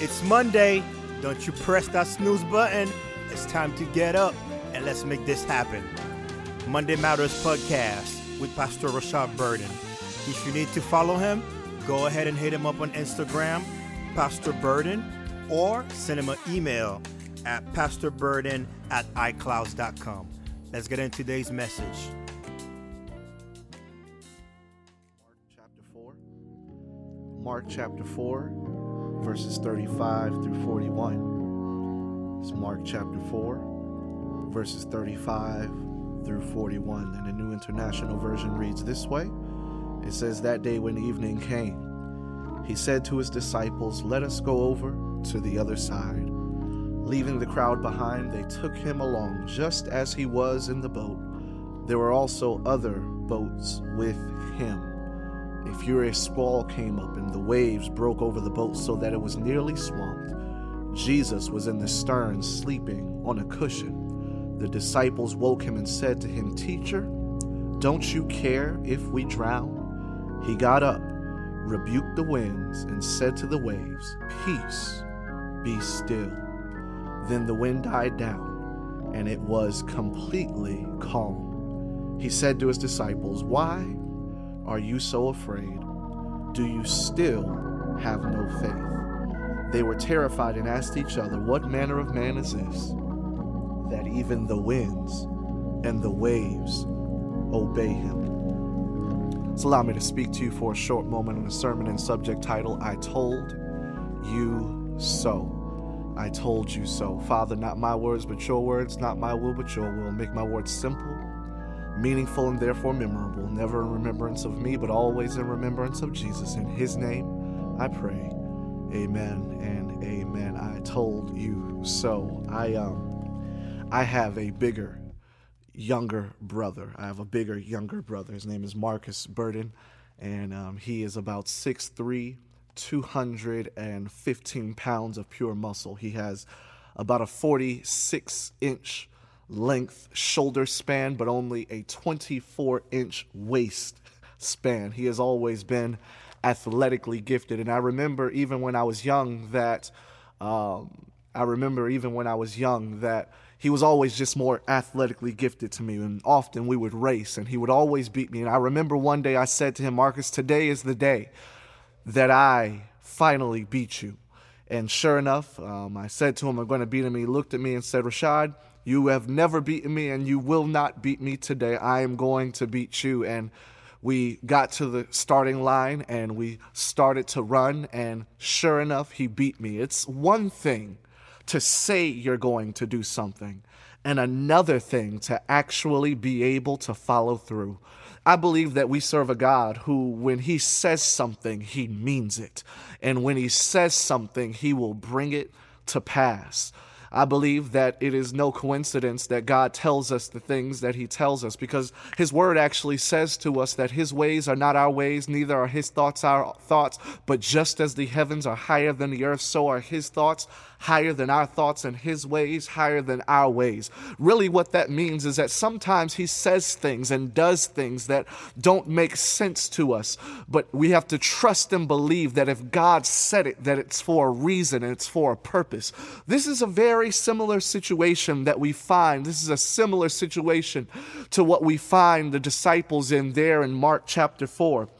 It's Monday. Don't you press that snooze button. It's time to get up and let's make this happen. Monday Matters Podcast with Pastor Rashad Burden. If you need to follow him, go ahead and hit him up on Instagram, Pastor Burden, or send him an email at pastorburden at iclouds.com. Let's get into today's message. Mark chapter 4. Mark chapter 4, verses 35 through 41. It's Mark chapter 4, verses 35 through 41. And the New International Version reads this way It says, That day when evening came, he said to his disciples, Let us go over to the other side. Leaving the crowd behind, they took him along just as he was in the boat. There were also other boats with him. A furious squall came up, and the waves broke over the boat so that it was nearly swamped. Jesus was in the stern, sleeping on a cushion. The disciples woke him and said to him, Teacher, don't you care if we drown? He got up, rebuked the winds, and said to the waves, Peace, be still. Then the wind died down, and it was completely calm. He said to his disciples, Why are you so afraid? Do you still have no faith? They were terrified and asked each other, What manner of man is this? That even the winds and the waves obey him. So allow me to speak to you for a short moment on a sermon and subject title, I Told You So. I told you so. Father, not my words, but your words, not my will, but your will. Make my words simple, meaningful, and therefore memorable. Never in remembrance of me, but always in remembrance of Jesus. In his name, I pray. Amen and amen. I told you so. I um I have a bigger younger brother. I have a bigger younger brother. His name is Marcus Burden, and um, he is about six three 215 pounds of pure muscle. He has about a 46 inch length shoulder span, but only a 24 inch waist span. He has always been athletically gifted. And I remember even when I was young that, um, I remember even when I was young that he was always just more athletically gifted to me. And often we would race and he would always beat me. And I remember one day I said to him, Marcus, today is the day that I finally beat you. And sure enough, um, I said to him, I'm going to beat him. He looked at me and said, Rashad, you have never beaten me and you will not beat me today. I am going to beat you. And we got to the starting line and we started to run. And sure enough, he beat me. It's one thing to say you're going to do something, and another thing to actually be able to follow through. I believe that we serve a God who, when He says something, He means it. And when He says something, He will bring it to pass. I believe that it is no coincidence that God tells us the things that He tells us because His Word actually says to us that His ways are not our ways, neither are His thoughts our thoughts, but just as the heavens are higher than the earth, so are His thoughts higher than our thoughts and His ways higher than our ways. Really, what that means is that sometimes He says things and does things that don't make sense to us, but we have to trust and believe that if God said it, that it's for a reason and it's for a purpose. This is a very similar situation that we find. This is a similar situation to what we find the disciples in there in Mark chapter 4.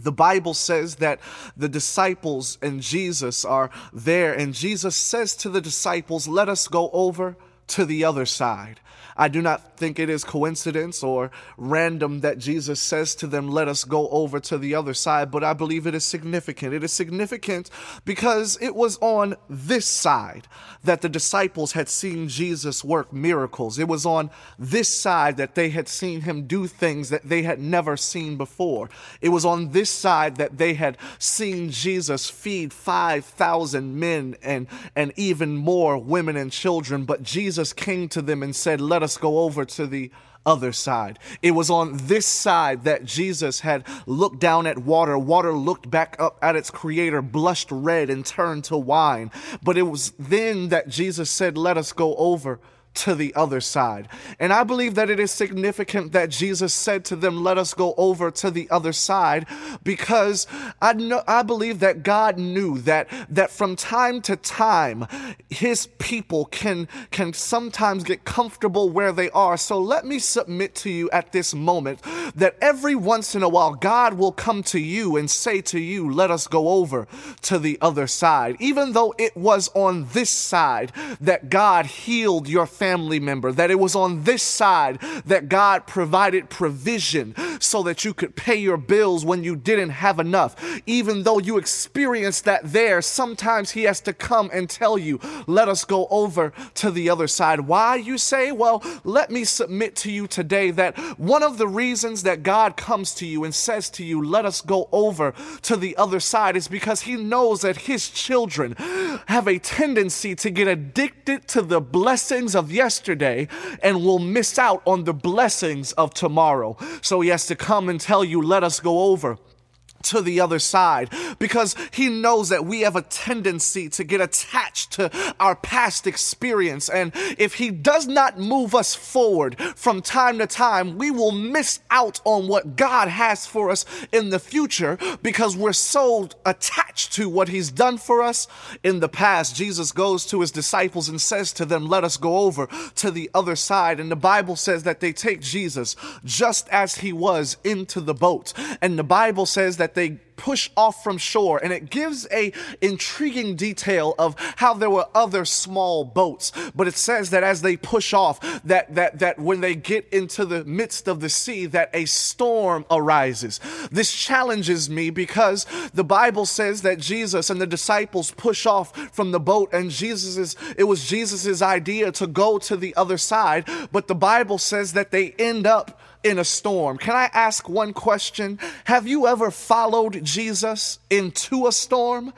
The Bible says that the disciples and Jesus are there, and Jesus says to the disciples, Let us go over to the other side. I do not think it is coincidence or random that Jesus says to them, Let us go over to the other side, but I believe it is significant. It is significant because it was on this side that the disciples had seen Jesus work miracles. It was on this side that they had seen him do things that they had never seen before. It was on this side that they had seen Jesus feed 5,000 men and, and even more women and children. But Jesus came to them and said, Let us go over to the other side. It was on this side that Jesus had looked down at water. Water looked back up at its creator, blushed red, and turned to wine. But it was then that Jesus said, Let us go over to the other side. And I believe that it is significant that Jesus said to them, Let us go over to the other side, because I know I believe that God knew that that from time to time his people can can sometimes get comfortable where they are. So let me submit to you at this moment that every once in a while God will come to you and say to you, Let us go over to the other side. Even though it was on this side that God healed your family member, that it was on this side that God provided provision so that you could pay your bills when you didn't have enough. Even though you experienced that there, sometimes He has to come and tell you, let us go over to the other side. Why, you say? Well, let me submit to you today that one of the reasons that God comes to you and says to you, let us go over to the other side is because He knows that His children have a tendency to get addicted to the blessings of yesterday and will miss out on the blessings of tomorrow. So he has to come and tell you, let us go over to the other side because he knows that we have a tendency to get attached to our past experience. And if he does not move us forward from time to time, we will miss out on what God has for us in the future because we're so attached to what he's done for us in the past. Jesus goes to his disciples and says to them, Let us go over to the other side. And the Bible says that they take Jesus just as he was into the boat. And the Bible says that that they push off from shore and it gives a intriguing detail of how there were other small boats. But it says that as they push off that that that when they get into the midst of the sea that a storm arises. This challenges me because the bible says that jesus and the disciples push off from the boat and jesus's it was jesus's idea to go to the other side but the bible says that they end up in a storm. Can I ask one question? Have you ever followed Jesus into a storm?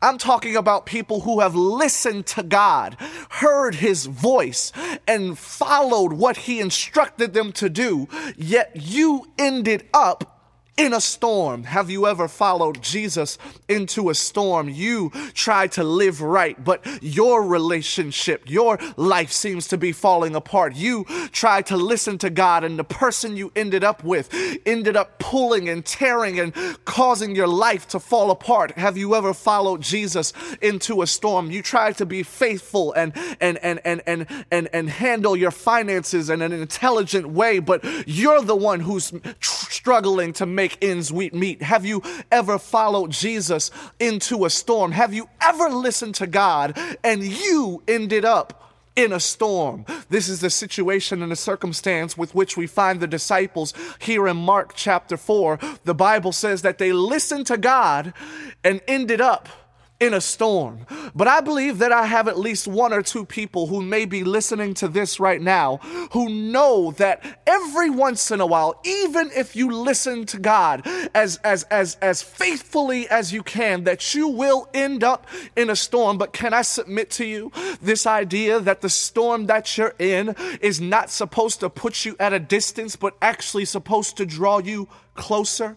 I'm talking about people who have listened to God, heard his voice, and followed what he instructed them to do, yet you ended up in a storm. Have you ever followed Jesus into a storm? You try to live right, but your relationship, your life seems to be falling apart. You try to listen to God, and the person you ended up with ended up pulling and tearing and causing your life to fall apart. Have you ever followed Jesus into a storm? You try to be faithful and and and and and and, and handle your finances in an intelligent way, but you're the one who's tr- struggling to make make ends meet? Have you ever followed Jesus into a storm? Have you ever listened to God and you ended up in a storm. This is the situation and the circumstance with which we find the disciples here in Mark chapter 4. The Bible says that they listened to God and ended up in a storm. But I believe that I have at least one or two people who may be listening to this right now who know that every once in a while, even if you listen to God as as as as faithfully as you can, that you will end up in a storm. But can I submit to you this idea that the storm that you're in is not supposed to put you at a distance, but actually supposed to draw you closer?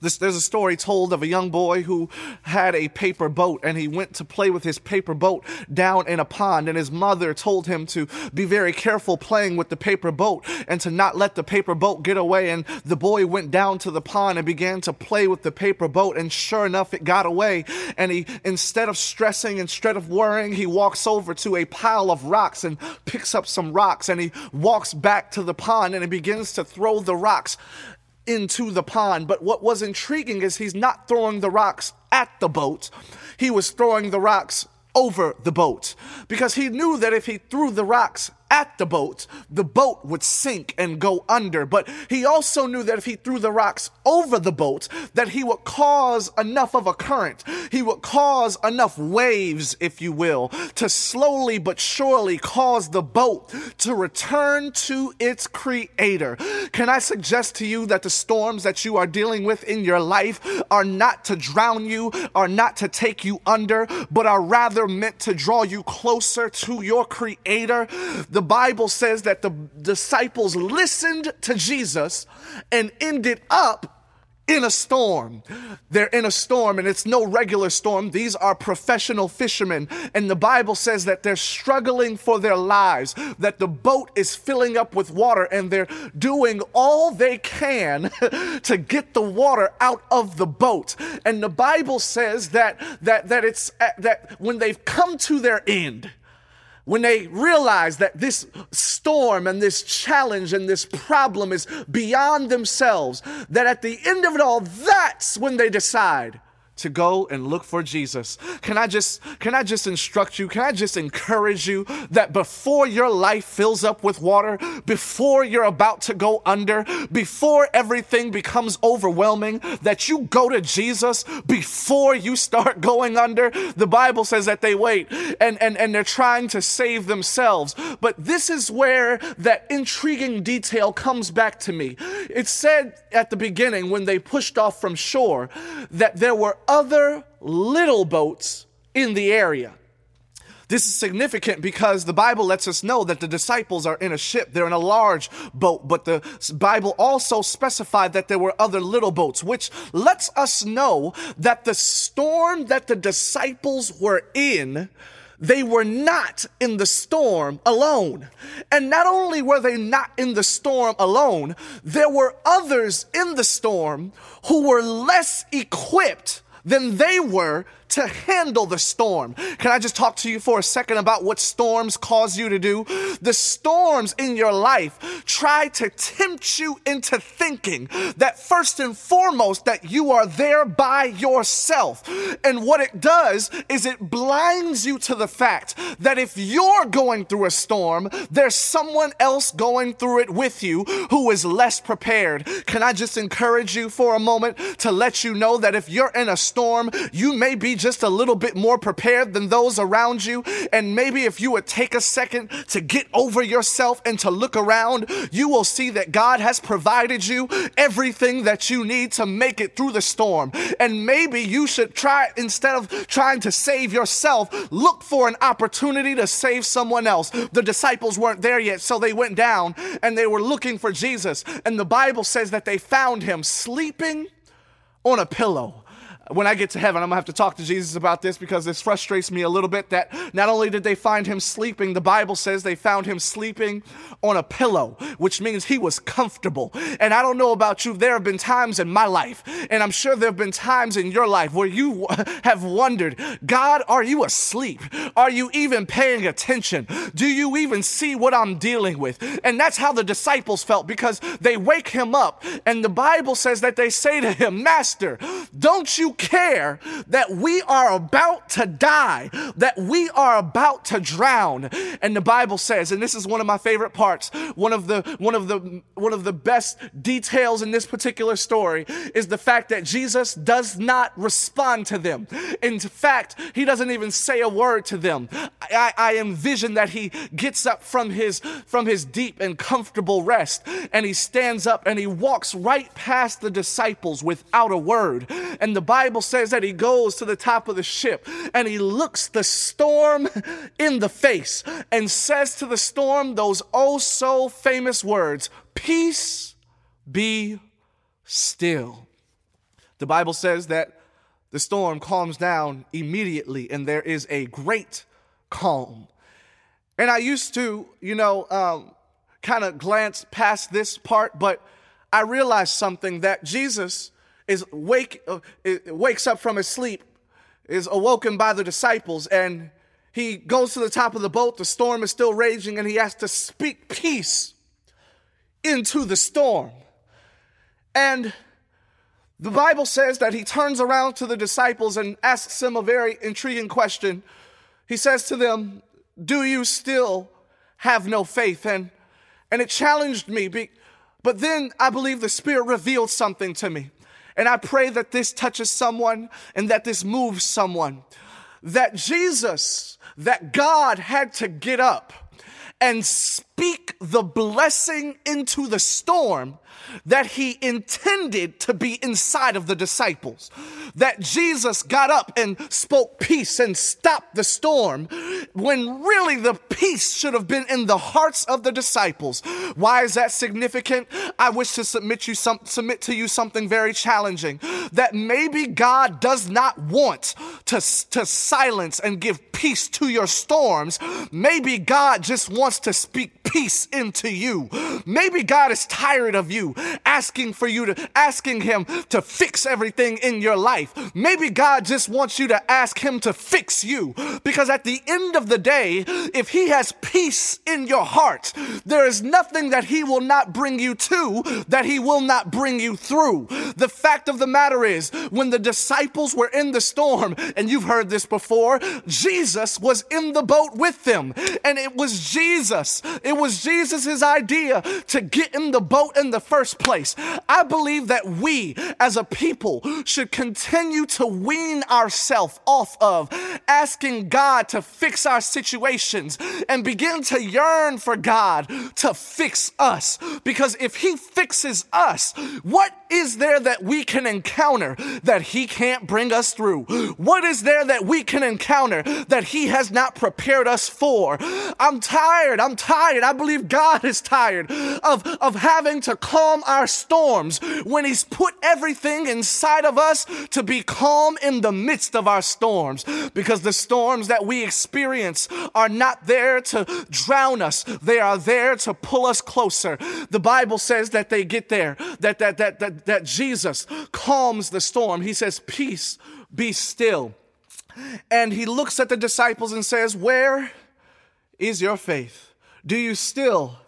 This, there's a story told of a young boy who had a paper boat and he went to play with his paper boat down in a pond and his mother told him to be very careful playing with the paper boat and to not let the paper boat get away. And the boy went down to the pond and began to play with the paper boat and sure enough it got away. And he instead of stressing instead of worrying he walks over to a pile of rocks and picks up some rocks and he walks back to the pond and he begins to throw the rocks into the pond. But what was intriguing is he's not throwing the rocks at the boat, he was throwing the rocks over the boat because he knew that if he threw the rocks at the boat, the boat would sink and go under. But he also knew that if he threw the rocks over the boat, that he would cause enough of a current. He would cause enough waves, if you will, to slowly but surely cause the boat to return to its creator. Can I suggest to you that the storms that you are dealing with in your life are not to drown you, are not to take you under, but are rather meant to draw you closer to your creator? The the Bible says that the disciples listened to Jesus and ended up in a storm. They're in a storm, and it's no regular storm. These are professional fishermen. And the Bible says that they're struggling for their lives, that the boat is filling up with water, and they're doing all they can to get the water out of the boat. And the Bible says that that that it's uh, that when they've come to their end, when they realize that this storm and this challenge and this problem is beyond themselves, that at the end of it all, that's when they decide to go and look for Jesus. Can I just can I just instruct you? Can I just encourage you that before your life fills up with water, before you're about to go under, before everything becomes overwhelming, that you go to Jesus before you start going under? The Bible says that they wait and and and they're trying to save themselves. But this is where that intriguing detail comes back to me. It said at the beginning when they pushed off from shore that there were other little boats in the area. This is significant because the Bible lets us know that the disciples are in a ship. They're in a large boat, but the Bible also specified that there were other little boats, which lets us know that the storm that the disciples were in they were not in the storm alone. And not only were they not in the storm alone, there were others in the storm who were less equipped than they were to handle the storm. Can I just talk to you for a second about what storms cause you to do? The storms in your life try to tempt you into thinking that first and foremost that you are there by yourself. And what it does is it blinds you to the fact that if you're going through a storm, there's someone else going through it with you who is less prepared. Can I just encourage you for a moment to let you know that if you're in a storm, you may be just a little bit more prepared than those around you. And maybe if you would take a second to get over yourself and to look around, you will see that God has provided you everything that you need to make it through the storm. And maybe you should try, instead of trying to save yourself, look for an opportunity to save someone else. The disciples weren't there yet, so they went down and they were looking for Jesus. And the Bible says that they found him sleeping on a pillow when I get to heaven, I'm gonna have to talk to Jesus about this because this frustrates me a little bit that not only did they find him sleeping, the Bible says they found him sleeping on a pillow, which means he was comfortable. And I don't know about you, there have been times in my life, and I'm sure there have been times in your life where you have wondered, God, are you asleep? Are you even paying attention? Do you even see what I'm dealing with? And that's how the disciples felt because they wake him up, and the Bible says that they say to him, Master, don't you care that we are about to die, that we are about to drown. And the Bible says, and this is one of my favorite parts, one of the one of the one of the best details in this particular story is the fact that Jesus does not respond to them. In fact, he doesn't even say a word to them. I, I envision that he gets up from his from his deep and comfortable rest and he stands up and he walks right past the disciples without a word. And the Bible Bible says that he goes to the top of the ship and he looks the storm in the face and says to the storm those oh so famous words Peace be still. The Bible says that the storm calms down immediately and there is a great calm. And I used to, you know, um, kind of glance past this part, but I realized something that Jesus is wake, uh, wakes up from his sleep, is awoken by the disciples, and he goes to the top of the boat. The storm is still raging, and he has to speak peace into the storm. And the Bible says that he turns around to the disciples and asks them a very intriguing question. He says to them, Do you still have no faith? And, and it challenged me, Be, but then I believe the Spirit revealed something to me. And I pray that this touches someone and that this moves someone. That Jesus, that God had to get up and speak the blessing into the storm that he intended to be inside of the disciples. That Jesus got up and spoke peace and stopped the storm when really the peace should have been in the hearts of the disciples. Why is that significant? I wish to submit you some, submit to you something very challenging that maybe God does not want to, to silence and give peace to your storms. Maybe God just wants to speak peace into you. Maybe God is tired of you asking for you to asking him to fix everything in your life. Maybe God just wants you to ask him to fix you because at the end of the day, if he has peace in your heart, there is nothing that he will not bring you to that he will not bring you through. The fact of the matter is, when the disciples were in the storm, and you've heard this before, Jesus was in the boat with them. And it was Jesus, it was Jesus' idea to get in the boat in the first place. I believe that we as a people should continue to wean ourselves off of asking God to fix our situations and begin to yearn for God to fix us. Because if He fixes us, what is there that we can encounter that He can't bring us through? What is there that we can encounter that He has not prepared us for? I'm tired. I'm tired. I believe God is tired of, of having to calm our storms when He's put everything inside of us to be calm in the midst of our storms. Because the storms that we experience are not there to drown us, they are there to pull us closer. The Bible says that they get there, that, that, that, that, that Jesus calms the storm. He says, Peace, be still. And he looks at the disciples and says, Where is your faith? Do you still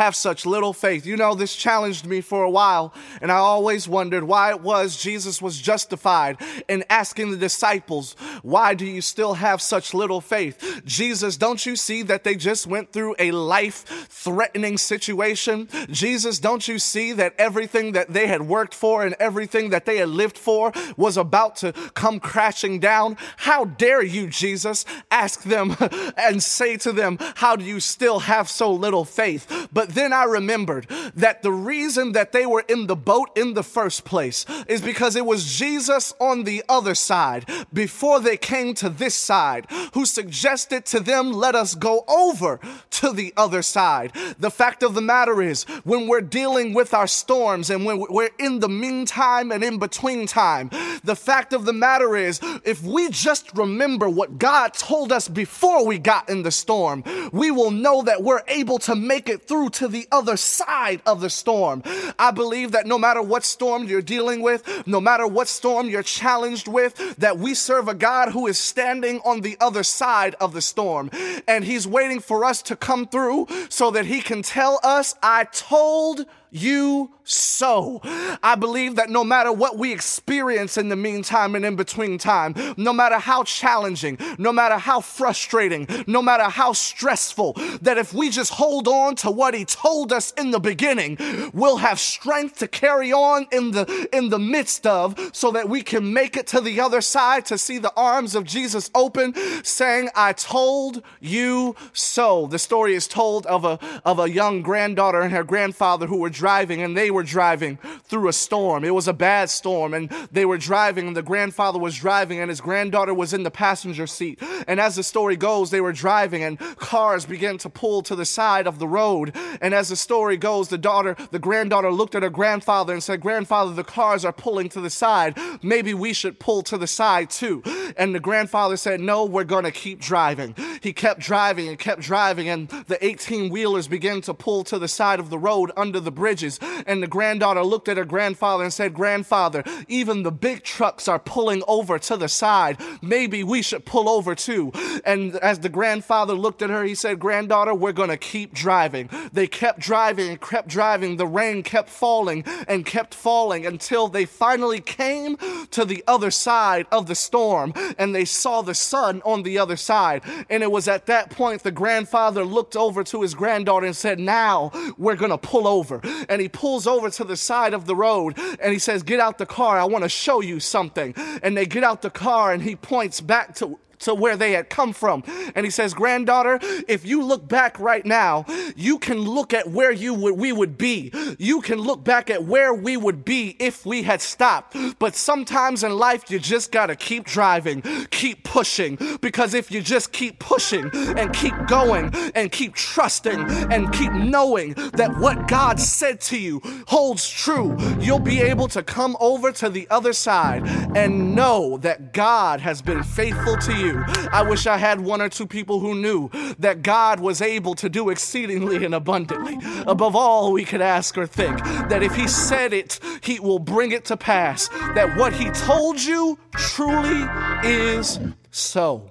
have such little faith. You know, this challenged me for a while, and I always wondered why it was Jesus was justified in asking the disciples, Why do you still have such little faith? Jesus, don't you see that they just went through a life threatening situation? Jesus, don't you see that everything that they had worked for and everything that they had lived for was about to come crashing down? How dare you, Jesus, ask them and say to them, How do you still have so little faith? But then I remembered that the reason that they were in the boat in the first place is because it was Jesus on the other side before they came to this side who suggested to them, let us go over to the other side. The fact of the matter is, when we're dealing with our storms and when we're in the meantime and in between time, the fact of the matter is, if we just remember what God told us before we got in the storm, we will know that we're able to make it through to the other side of the storm. I believe that no matter what storm you're dealing with, no matter what storm you're challenged with, that we serve a God who is standing on the other side of the storm. And He's waiting for us to come through so that He can tell us, I told you so. I believe that no matter what we experience in the meantime and in between time, no matter how challenging, no matter how frustrating, no matter how stressful, that if we just hold on to what he told us in the beginning, we'll have strength to carry on in the in the midst of so that we can make it to the other side to see the arms of Jesus open saying, "I told you so." The story is told of a of a young granddaughter and her grandfather who were driving and they were driving through a storm. It was a bad storm and they were driving and the grandfather was driving and his granddaughter was in the passenger seat. And as the story goes, they were driving and cars began to pull to the side of the road. And as the story goes, the daughter, the granddaughter looked at her grandfather and said, Grandfather, the cars are pulling to the side. Maybe we should pull to the side too. And the grandfather said, No, we're going to keep driving. He kept driving and kept driving, and the 18 wheelers began to pull to the side of the road under the bridge bridges. And the granddaughter looked at her grandfather and said, Grandfather, even the big trucks are pulling over to the side. Maybe we should pull over too. And as the grandfather looked at her, he said, Granddaughter, we're going to keep driving. They kept driving and kept driving. The rain kept falling and kept falling until they finally came to the other side of the storm and they saw the sun on the other side. And it was at that point the grandfather looked over to his granddaughter and said, Now we're going to pull over and he pulls over to the side of the road and he says, Get out the car. I want to show you something. And they get out the car and he points back to to where they had come from. And he says, Granddaughter, if you look back right now, you can look at where you would, we would be. You can look back at where we would be if we had stopped. But sometimes in life, you just gotta keep driving, keep pushing, because if you just keep pushing and keep going and keep trusting and keep knowing that what God said to you holds true, you'll be able to come over to the other side and know that God has been faithful to you. I wish I had one or two people who knew that God was able to do exceedingly and abundantly above all we could ask or think. That if He said it, He will bring it to pass. That what He told you truly is so.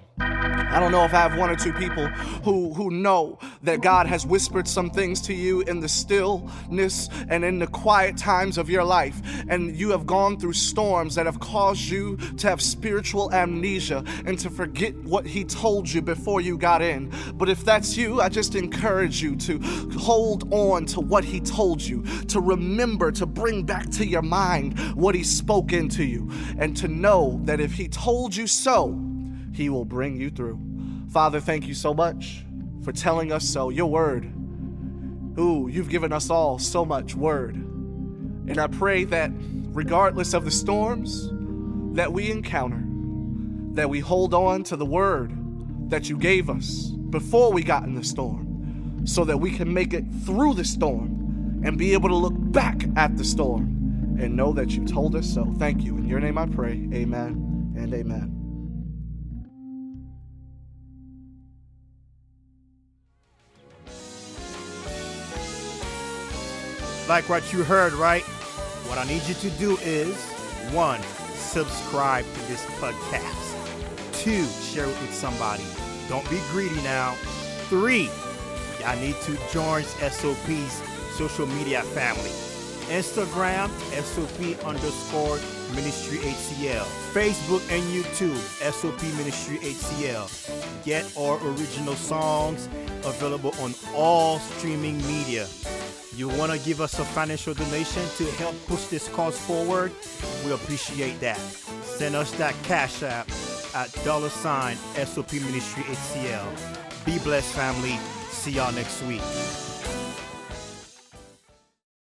I don't know if I have one or two people who, who know that God has whispered some things to you in the stillness and in the quiet times of your life, and you have gone through storms that have caused you to have spiritual amnesia and to forget what He told you before you got in. But if that's you, I just encourage you to hold on to what He told you, to remember, to bring back to your mind what He spoke into you, and to know that if He told you so, he will bring you through. Father, thank you so much for telling us so. Your word. Ooh, you've given us all so much word. And I pray that regardless of the storms that we encounter, that we hold on to the word that you gave us before we got in the storm so that we can make it through the storm and be able to look back at the storm and know that you told us so. Thank you. In your name I pray. Amen and amen. Like what you heard, right? What I need you to do is one, subscribe to this podcast. Two, share it with somebody. Don't be greedy now. Three, y'all need to join SOP's social media family. Instagram, SOP underscore Ministry HCL. Facebook and YouTube, SOP Ministry HCL. Get our original songs available on all streaming media. You want to give us a financial donation to help push this cause forward? We appreciate that. Send us that cash app at dollar sign SOP Ministry HCL. Be blessed, family. See y'all next week.